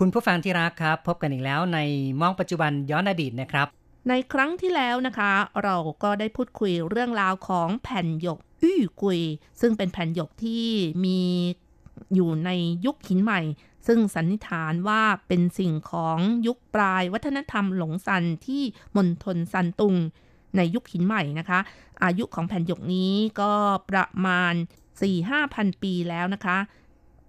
คุณผู้ฟังที่รักครับ พบกันอีกแล้วในมองปัจจุบันย้อนอดีตนะครับ ในครั้งที่แล้วนะคะ เราก็ได้พูดคุยเรื่องราวของแผ่นหยกอื้อกุย ซึ่งเป็นแผ่นหยกที่มีอยู่ในยุคหินใหม่ ซึ่งสันนิษฐานว่าเป็นสิ่งของยุคปลายวัฒนธรรมหลงซันที่มณฑลซันตุง ในยุคหินใหม่นะคะ อายุของแผ่นหยกนี้ก็ประมาณ 4-5พันปีแล้วนะคะ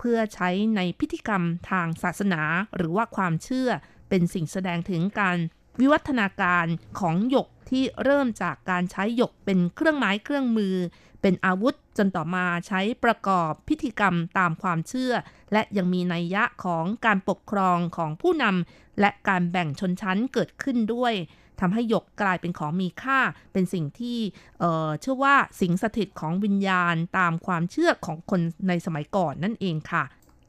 พื่อใช้ในพิธีกรรมทางศาสนา หรือว่าความเชื่อเป็นสิ่งแสดงถึงการวิวัฒนาการของหยกที่เริ่มจากการใช้หยกเป็นเครื่องไม้เครื่องมือ เป็นอาวุธจนต่อมาใช้ประกอบพิธีกรรมตามความเชื่อ และยังมีนัยยะของการปกครองของผู้นำและการแบ่งชนชั้นเกิดขึ้นด้วย ทำให้หยกกลายเป็นของมีค่า เป็นสิ่งที่เอ่อเชื่อว่าสิงสถิตของวิญญาณตามความเชื่อของคนในสมัยก่อนนั่นเองค่ะ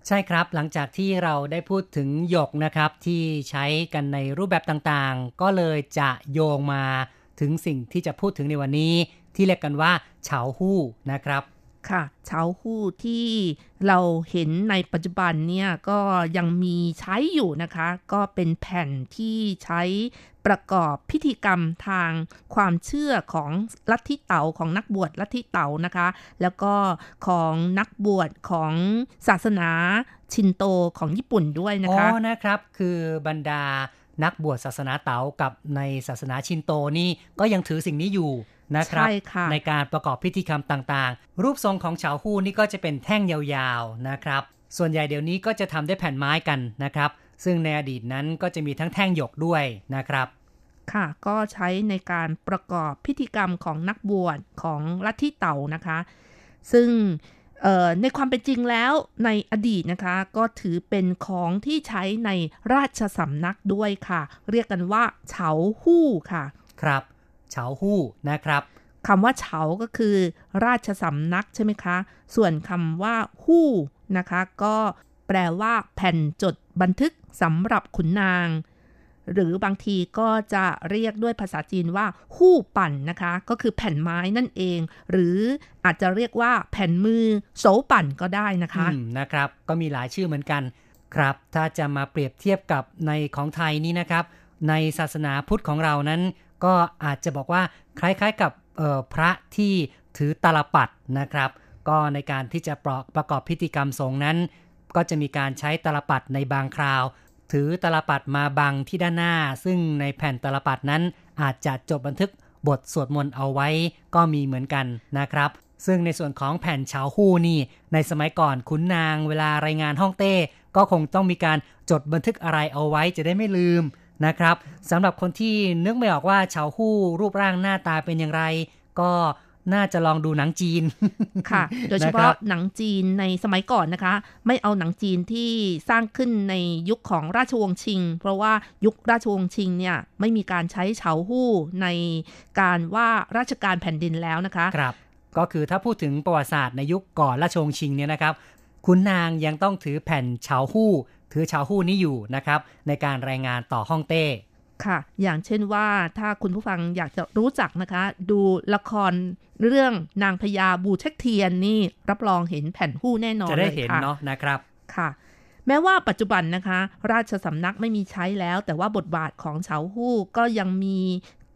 ใช่ครับหลังจากที่เราได้พูดถึงหยกนะครับ ที่ใช้กันในรูปแบบต่างๆ ก็เลยจะโยงมาถึงสิ่งที่จะพูดถึงในวันนี้ ที่เรียกกันว่าเฉาหู้นะครับ ค่ะเฉาหู้ที่เราเห็นในปัจจุบันเนี่ยก็ยังมีใช้อยู่นะคะ ก็เป็นแผ่นที่ใช้ประกอบพิธีกรรมทางความเชื่อของลัทธิเต๋าของนักบวชลัทธิเต๋านะคะ แล้วก็ของนักบวชของศาสนาชินโตของญี่ปุ่นด้วยนะคะอ๋อนะครับคือบรรดานักบวชศาสนาเต๋ากับในศาสนาชินโตนี่ก็ยังถือสิ่งนี้อยู่ นะครับใช่ค่ะในการประกอบพิธีกรรมต่างๆ รูปทรงของเฉาหู้นี่ก็จะเป็นแท่งยาวๆนะครับ ส่วนใหญ่เดี๋ยวนี้ก็จะทำด้วยแผ่นไม้กันนะครับ ซึ่งในอดีตนั้นก็จะมีทั้งแท่งหยกด้วยนะครับค่ะ ก็ใช้ในการประกอบพิธีกรรมของนักบวชของลัทธิเต่านะคะ ซึ่งเอ่อในความเป็นจริงแล้วในอดีตนะคะ ก็ถือเป็นของที่ใช้ในราชสำนักด้วยค่ะ เรียกกันว่าเฉาหู้ค่ะ ครับ เฉาหู้นะครับคำว่าเฉาก็คือ ราชสำนักใช่ไหมคะ ส่วนคำว่าหู้นะคะ ก็แปลว่า แผ่นจดบันทึกสำหรับขุนนาง หรือบางทีก็จะเรียกด้วยภาษาจีนว่าหู้ปั่นนะคะ ก็คือแผ่นไม้นั่นเอง หรืออาจจะเรียกว่าแผ่นมือโสปั่นก็ได้นะคะอืมนะครับ ก็มีหลายชื่อเหมือนกันครับ ถ้าจะมาเปรียบเทียบกับในของไทยนี่นะครับ ในศาสนาพุทธของเรานั้น ก็อาจจะบอกว่าคล้ายๆกับพระที่ถือตาลปัดนะครับ ก็ในการที่จะประประกอบพิธีกรรมสงนั้น ก็จะมีการใช้ตาลปัดในบางคราว ถือตาลปัดมาบังที่ด้านหน้า ซึ่งในแผ่นตาลปัดนั้น อาจจะจดบันทึกบทสวดมนต์เอาไว้ก็มีเหมือนกันนะครับ ซึ่งในส่วนของแผ่นเฉาฮู้นี่ ในสมัยก่อนขุนนางเวลารายงานห้องเต้ ก็คงต้องมีการจดบันทึกอะไรเอาไว้จะได้ไม่ลืม นะครับสำหรับคนที่นึกไม่ออกว่าเฉาฮู้รูปร่างหน้าตาเป็นอย่างไร ก็น่าจะลองดูหนังจีนค่ะ โดยเฉนะครัพาะบหนังจีนในสมัยก่อนนะคะ ไม่เอาหนังจีนที่สร้างขึ้นในยุคของราชวงศ์ชิง เพราะว่ายุคราชวงศ์ชิงเนี่ยไม่มีการใช้เฉาหู้ในการว่าราชการแผ่นดินแล้วนะคะครับก็คือถ้าพูดถึงประวัติศาสตร์ในยุคก่อนราชวงศ์ชิงเนี่ยนะครับขุนนางยังต้องถือแผ่นเฉาฮู้ ถือเฉาฮู้นี้อยู่นะครับ ในการรายงานต่อห้องเต้ค่ะ อย่างเช่นว่าถ้าคุณผู้ฟังอยากจะรู้จักนะคะ ดูละครเรื่องนางพญาบูเช็คเทียนนี่รับรองเห็นแผ่นหู้แน่นอนจะเลได้ยเห็นค่ะเนาะนะครับค่ะ แม้ว่าปัจจุบันนะคะ ราชสำนักไม่มีใช้แล้ว แต่ว่าบทบาทของเฉาหู้ก็ยังมี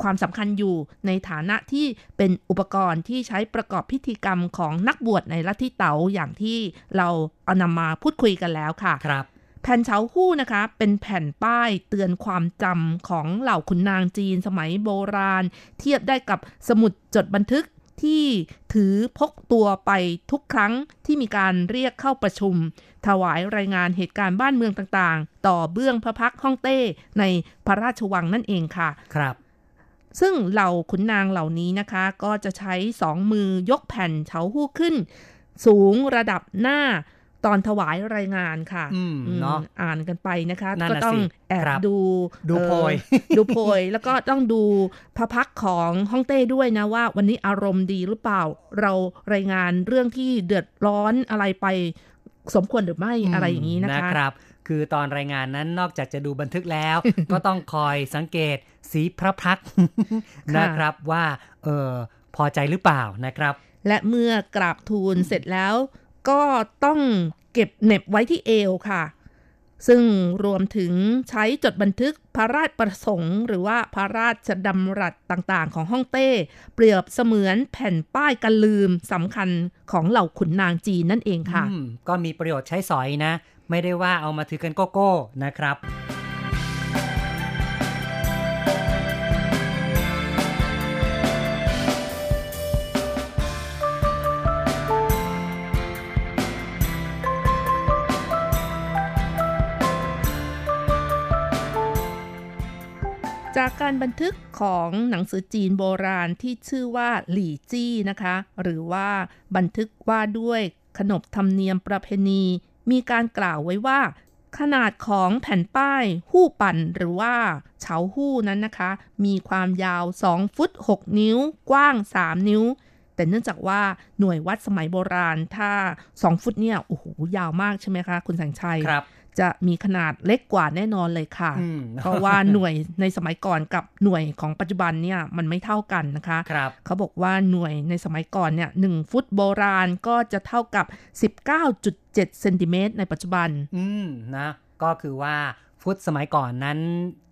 ความสำคัญอยู่ในฐานะที่เป็นอุปกรณ์ที่ใช้ประกอบพิธีกรรมของนักบวชในลัทธิเต๋าอย่างที่เราเอานำมาพูดคุยกันแล้วค่ะครับ แผ่นเฉาหู้นะคะ เป็นแผ่นป้ายเตือนความจำของเหล่าขุนนางจีนสมัยโบราณ เทียบได้กับสมุดจดบันทึกที่ถือพกตัวไปทุกครั้งที่มีการเรียกเข้าประชุม ถวายรายงานเหตุการณ์บ้านเมืองต่างๆ ต่อเบื้องพระพักตร์ฮ่องเต้ในพระราชวังนั่นเองค่ะ ครับ ซึ่งเหล่าขุนนางเหล่านี้นะคะ ก็จะใช้สองมือยกแผ่นเฉาหู้ขึ้น สูงระดับหน้า ตอนถวายรายงานค่ะอืมเนาะอ่านกันไปนะคะนั่นก็น่ะต้องสิแอบครับดูดูเอ่อโพยดูโพย แล้วก็ต้องดูพระพักตร์ของฮ่องเต้ด้วยนะว่า วันนี้อารมณ์ดีหรือเปล่า เรารายงานเรื่องที่เดือดร้อนอะไรไปสมควรหรือไม่อะไรอย่างนี้นะคะครับคือตอนรายงานนั้นนอกจากจะดูบันทึกแล้ว ก็ต้องคอยสังเกตสีพระพักตร์นะครับว่าเออพอใจหรือเปล่านะครับ และเมื่อกราบทูลเสร็จแล้ว ก็ต้องเก็บเน็บไว้ที่เอวค่ะ ซึ่งรวมถึงใช้จดบันทึกพระราชประสงค์ หรือว่าพระราชดำรัสต่างๆ ของฮ่องเต้ เปรียบเสมือนแผ่นป้ายกันลืมสำคัญของเหล่าขุนนางจีนนั่นเองค่ะก็มีประโยชน์ใช้สอยนะ ไม่ได้ว่าเอามาถือกันโกโก้นะครับ จากการบันทึกของหนังสือจีนโบราณที่ชื่อว่าหลี่จี้นะคะ หรือว่าบันทึกว่าด้วยขนบธรรมเนียมประเพณี มีการกล่าวไว้ว่า ขนาดของแผ่นป้ายหู้ปั่นหรือว่าเฉาหู้นั้นนะคะ มีความยาว 2 ฟุต 6 นิ้ว กว้าง 3 นิ้ว แต่เนื่องจากว่าหน่วยวัดสมัยโบราณถ้า 2 ฟุตเนี่ยโอ้โหยาวมากใช่ไหมคะ คุณแสงชัยครับ จะมีขนาดเล็กกว่าแน่นอนเลยค่ะอืมเพราะว่าหน่วยในสมัยก่อนกับหน่วยของปัจจุบันเนี่ยมันไม่เท่ากันนะคะครับเขาบอกว่าหน่วยในสมัยก่อนเนี่ยหนึ่งฟุตโบราณก็จะเท่ากับ 19.7เซนติเมตรในปัจจุบัน อืมนะก็คือว่าฟุตสมัยก่อนนั้น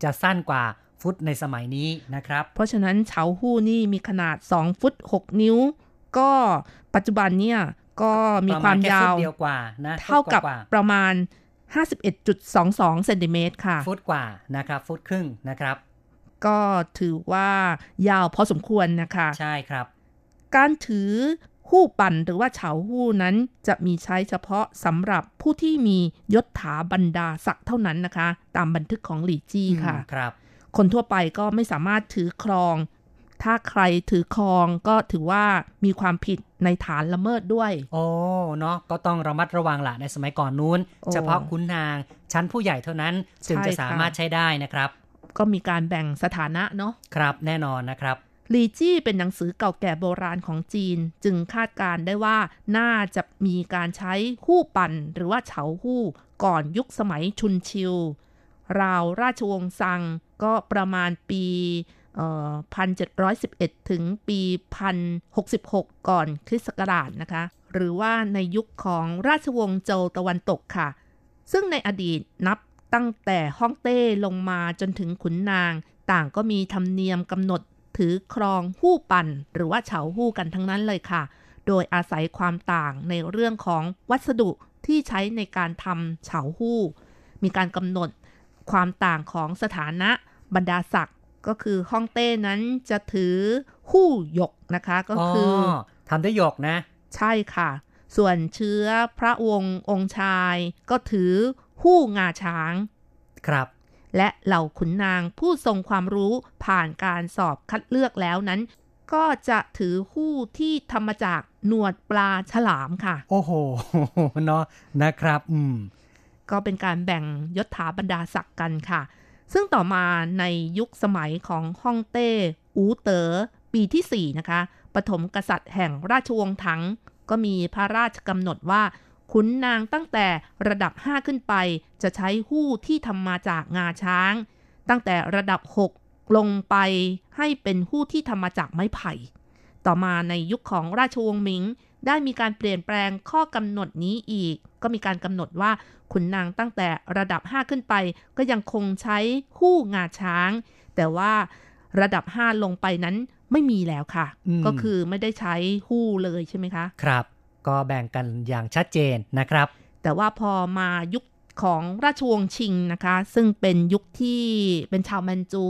จะสั้นกว่าฟุตในสมัยนี้นะครับ เพราะฉะนั้นเฉาหู้นี่มีขนาด 2 ฟุต 6 นิ้ว ก็ปัจจุบันเนี่ยก็มีความประณแยาวฟุตเดียวกว่านะเท่ากับฟุตว่าประมาณ 51.22เซนติเมตรค่ะ ฟุตกว่านะครับฟุตครึ่งนะครับ ก็ถือว่ายาวพอสมควรนะคะ ใช่ครับ การถือหู้ปั่นหรือว่าเฉาหู้นั้นจะมีใช้เฉพาะสำหรับผู้ที่มียศถาบรรดาศักดิ์เท่านั้นนะคะ ตามบันทึกของหลี่จี้ค่ะอืมครับ คนทั่วไปก็ไม่สามารถถือครอง ถ้าใครถือครองก็ถือว่ามีความผิดในฐานละเมิดด้วย โอ้เนาะก็ต้องระมัดระวังละในสมัยก่อนนู้นโอ้เฉพาะคุณนางชั้นผู้ใหญ่เท่านั้นจึงจะใช่ค่ะสามารถใช้ได้นะครับ ก็มีการแบ่งสถานะเนาะครับแน่นอนนะครับลีจี้เป็นหนังสือเก่าแก่โบราณของจีน จึงคาดการณ์ได้ว่าน่าจะมีการใช้หู้ปั่นหรือว่าเฉาหู้ก่อนยุคสมัยชุนชิว ราวราชวงศ์ซังก็ประมาณปีเอ่อ 1711 ถึงปี 1066 ก่อนคริสต์ศักราชนะคะ หรือว่าในยุคของราชวงศ์โจวตะวันตกค่ะ ซึ่งในอดีตนับตั้งแต่ฮ่องเต้ลงมาจนถึงขุนนาง ต่างก็มีธรรมเนียมกำหนดถือครองหู้ปั่นหรือว่าเฉาหู้กันทั้งนั้นเลยค่ะ โดยอาศัยความต่างในเรื่องของวัสดุที่ใช้ในการทำเฉาหู้ มีการกำหนดความต่างของสถานะบรรดาศักดิ์ ก็คือฮ่องเต้นั้นจะถือหู้หยกนะคะ ก็คืออทำด้วยหยกนะ ใช่ค่ะ ส่วนเชื้อพระวงศ์องค์ชาย ก็ถือหู้งาช้าง ครับ และเหล่าขุนนางผู้ทรงความรู้ผ่านการสอบคัดเลือกแล้วนั้น ก็จะถือหู้ที่ทำมาจากหนวดปลาฉลามค่ะ โอ้โหเนาะนะครับ อืมก็เป็นการแบ่งยศถาบรรดาศักดิ์กันค่ะ ซึ่งต่อมาในยุคสมัยของฮ่องเต้ อูเตอ๋อปีที่ 4 นะคะ ปฐมกษัตริย์แห่งราชวงศ์ถัง ก็มีพระราชกำหนดว่า ขุนนางตั้งแต่ระดับ 5 ขึ้นไป จะใช้หู้ที่ทำมาจากงาช้าง ตั้งแต่ระดับ 6 ลงไปให้เป็นหู้ที่ทำมาจากไม้ไผ่ ต่อมาในยุคของราชวงศ์หมิง ได้มีการเปลี่ยนแปลงข้อกำหนดนี้อีก ก็มีการกำหนดว่าขุนนางตั้งแต่ระดับ 5 ขึ้นไป ก็ยังคงใช้หู้งาช้าง แต่ว่าระดับ 5 ลงไปนั้นไม่มีแล้วค่ะอืมก็คือไม่ได้ใช้หู้เลยใช่ไหมคะ ครับ ก็แบ่งกันอย่างชัดเจนนะครับ แต่ว่าพอมายุคของราชวงศ์ชิงนะคะ ซึ่งเป็นยุคที่เป็นชาวแมนจู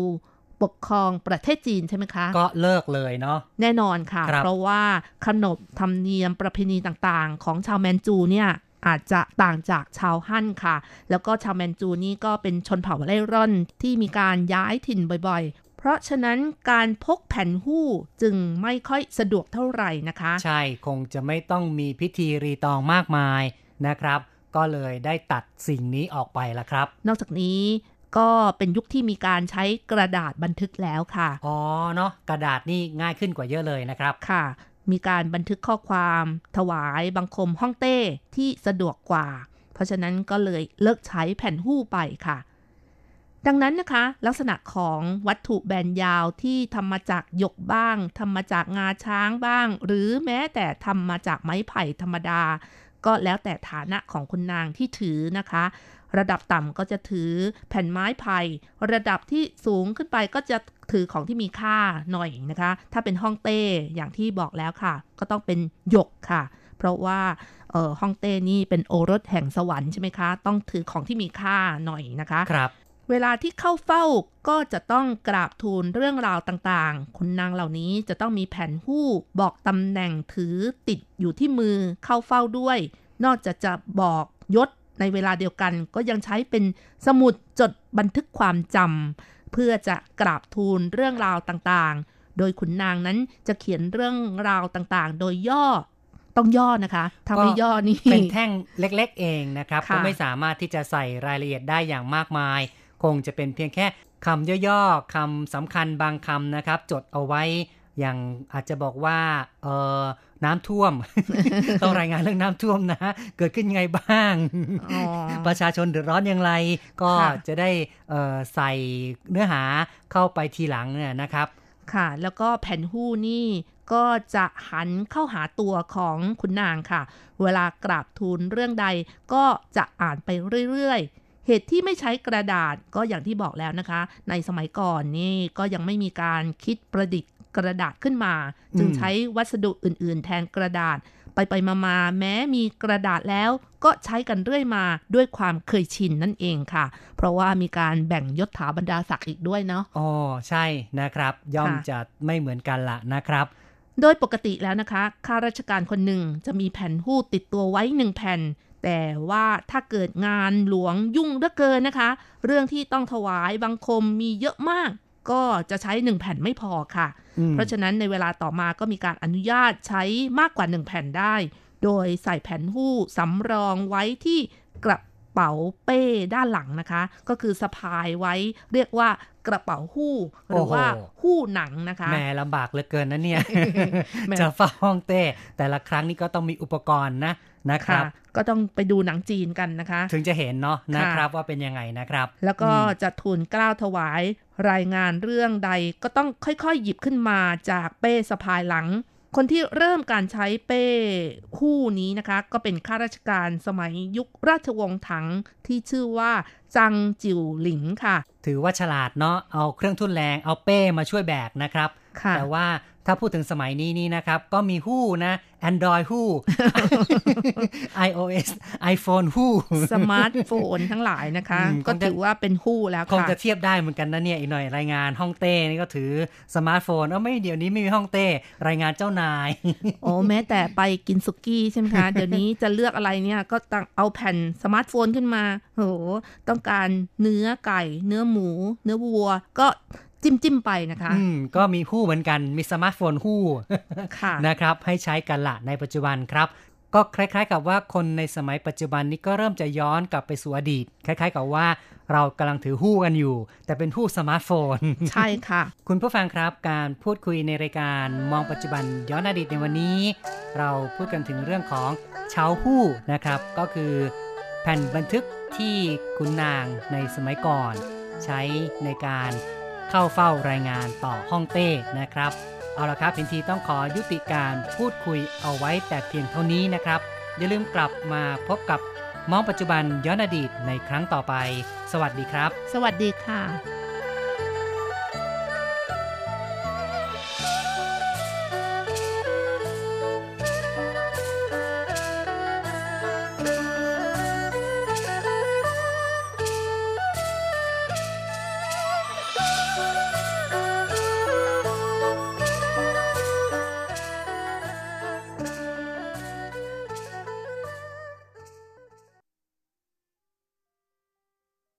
ปกครองประเทศจีนใช่ไหมคะ ก็เลิกเลยเนาะแน่นอนค่ะครับเพราะว่าขนบธรรมเนียมประเพณีต่างๆ ของชาวแมนจูเนี่ยอาจจะต่างจากชาวฮั่นค่ะ แล้วก็ชาวแมนจูนี่ก็เป็นชนเผ่าเร่ร่อนที่มีการย้ายถิ่นบ่อยเพราะฉะนั้นการพกแผ่นหู้จึงไม่ค่อยสะดวกเท่าไหร่นะคะ ใช่คงจะไม่ต้องมีพิธีรีตองมากมายนะครับ ก็เลยได้ตัดสิ่งนี้ออกไปละครับ นอกจากนี้ ก็เป็นยุคที่มีการใช้กระดาษบันทึกแล้วค่ะ อ๋อเนาะกระดาษนี่ง่ายขึ้นกว่าเยอะเลยนะครับค่ะ มีการบันทึกข้อความ ถวายบังคมฮ่องเต้ที่สะดวกกว่า เพราะฉะนั้นก็เลยเลิกใช้แผ่นหู้ไปค่ะ ดังนั้นนะคะ ลักษณะของวัตถุแบนยาวที่ทำมาจากหยกบ้างทำมาจากงาช้างบ้าง หรือแม้แต่ทำมาจากไม้ไผ่ธรรมดา ก็แล้วแต่ฐานะของคุณนางที่ถือนะคะ ระดับต่ำก็จะถือแผ่นไม้ไผ่ระดับที่สูงขึ้นไปก็จะถือของที่มีค่าหน่อยนะคะ ถ้าเป็นฮ่องเต้อย่างที่บอกแล้วค่ะ ก็ต้องเป็นหยกค่ะ เพราะว่าเออฮ่องเต้นี่เป็นโอรสแห่งสวรรค์ใช่ไหมคะ ต้องถือของที่มีค่าหน่อยนะคะครับเวลาที่เข้าเฝ้าก็จะต้องกราบทูลเรื่องราวต่างๆ คุณนางเหล่านี้จะต้องมีแผ่นหู้บอกตำแหน่งถือติดอยู่ที่มือเข้าเฝ้าด้วย นอกจากจะบอกยศ ในเวลาเดียวกันก็ยังใช้เป็นสมุดจดบันทึกความจำเพื่อจะกราบทูลเรื่องราวต่างๆ โดยขุนนางนั้นจะเขียนเรื่องราวต่างๆ โดยย่อต้องย่อนะคะถ้าไม่ย่อนี่เป็นแท่งเล็ก ๆ เองนะครับค่ะก็ไม่สามารถที่จะใส่รายละเอียดได้อย่างมากมาย คงจะเป็นเพียงแค่คำย่อๆคำสำคัญบางคำนะครับ จดเอาไว้ อย่างอาจจะบอกว่าเออน้ำท่วมต้องรายงานเรื่องน้ำท่วมนะ เกิดขึ้นยังไงบ้างอ๋อประชาชนเดือดร้อนอย่างไร ก็ค่ะจะได้เอ่อใส่เนื้อหาเข้าไปทีหลังเนี่ยนะครับ ค่ะ แล้วก็แผ่นหู้นี่ก็จะหันเข้าหาตัวของคุณนางค่ะ เวลากราบทูลเรื่องใดก็จะอ่านไปเรื่อยๆ เหตุที่ไม่ใช้กระดาษก็อย่างที่บอกแล้วนะคะ ในสมัยก่อนนี่ก็ยังไม่มีการคิดประดิษฐ์ กระดาษขึ้นมา จึงอืมใช้วัสดุอื่น ๆ แทนกระดาษ ไปไปๆมาๆแม้มีกระดาษแล้วก็ใช้กันเรื่อยมาด้วยความเคยชินนั่นเองค่ะ เพราะว่ามีการแบ่งยศถาบรรดาศักดิ์อีกด้วยเนาะอ๋อใช่นะครับ ย่อมค่ะจะไม่เหมือนกันละนะครับโดยปกติแล้วนะคะ ข้าราชการคนหนึ่งจะมีแผ่นหู้ติดตัวไว้หนึ่งแผ่น แต่ว่าถ้าเกิดงานหลวงยุ่งเหลือเกินนะคะ เรื่องที่ต้องถวายบังคมมีเยอะมาก ก็จะใช้หนึ่งแผ่นไม่พอค่ะอืมเพราะฉะนั้นในเวลาต่อมาก็มีการอนุญาตใช้มากกว่าหนึ่งแผ่นได้ โดยใส่แผ่นหู้สำรองไว้ที่กระเป๋าเป้ด้านหลังนะคะ ก็คือสะพายไว้เรียกว่ากระเป๋าหู้หรือว่าโอ้โหหู้หนังนะคะแหม่ลำบากเหลือเกินนะเนี่ยแหม่จะเฝ้าห้องเต้ แต่ละครั้งนี่ก็ต้องมีอุปกรณ์นะ นะคค่ะรับ ก็ต้องไปดูหนังจีนกันนะคะ ถึงจะเห็นเนาะนะค่ะครับว่าเป็นยังไงนะครับ แล้วก็อืมจะทูลเกล้าวถวายรายงานเรื่องใดก็ต้องค่อยๆ หยิบขึ้นมาจากเป้สะพายหลัง คนที่เริ่มการใช้เป้คู่นี้นะคะ ก็เป็นข้าราชการสมัยยุคราชวงศ์ถังที่ชื่อว่าจังจิวหลิงค่ะ ถือว่าฉลาดเนาะเอาเครื่องทุ่นแรงเอาเป้มาช่วยแบกนะครับค่ะแต่ว่า ถ้าพูดถึงสมัยนี้นี่นะครับ ก็มีหู้นะ Android หู้ iOS iPhone หู้สมาร์ทโฟนทั้งหลายนะคะอืมก็คงจะถือว่าเป็นหู้แล้วคงค่ะจะเทียบได้เหมือนกันนะเนี่ย อีกหน่อยรายงานฮ่องเต้นี่ก็ถือสมาร์ทโฟนเออไม่เดี๋ยวนี้ไม่มีฮ่องเต้ รายงานเจ้านาย โอ้แม้แต่ไปกินสุกี้ใช่ไหมคะ เดี๋ยวนี้จะเลือกอะไรเนี่ยก็ต้องเอาแผ่นสมาร์ทโฟนขึ้นมาโหต้องการเนื้อไก่ เนื้อหมู เนื้อวัวก็ จิ้มจิ้มๆไปนะคะ อืม ก็มีหู้เหมือนกัน มีสมาร์ทโฟนหู้ค่ะนะครับ ให้ใช้กันละในปัจจุบันครับ ก็คล้าย ๆ กับว่าคนในสมัยปัจจุบันนี้ก็เริ่มจะย้อนกลับไปสู่อดีต คล้าย ๆ กับว่าเรากำลังถือหู้กันอยู่ แต่เป็นหู้สมาร์ทโฟน ใช่ค่ะ คุณผู้ฟังครับ การพูดคุยในรายการมองปัจจุบันย้อนอดีตในวันนี้ เราพูดกันถึงเรื่องของเชาหู้นะครับ ก็คือ แผ่นบันทึกที่คุณนางในสมัยก่อน ใช้ในการ เข้าเฝ้ารายงานต่อห้องเต้นะครับ เอาละครับพินทีต้องขอยุติการพูดคุยเอาไว้แต่เพียงเท่านี้นะครับ อย่าลืมกลับมาพบกับมองปัจจุบันย้อนอดีตในครั้งต่อไป สวัสดีครับ สวัสดีค่ะ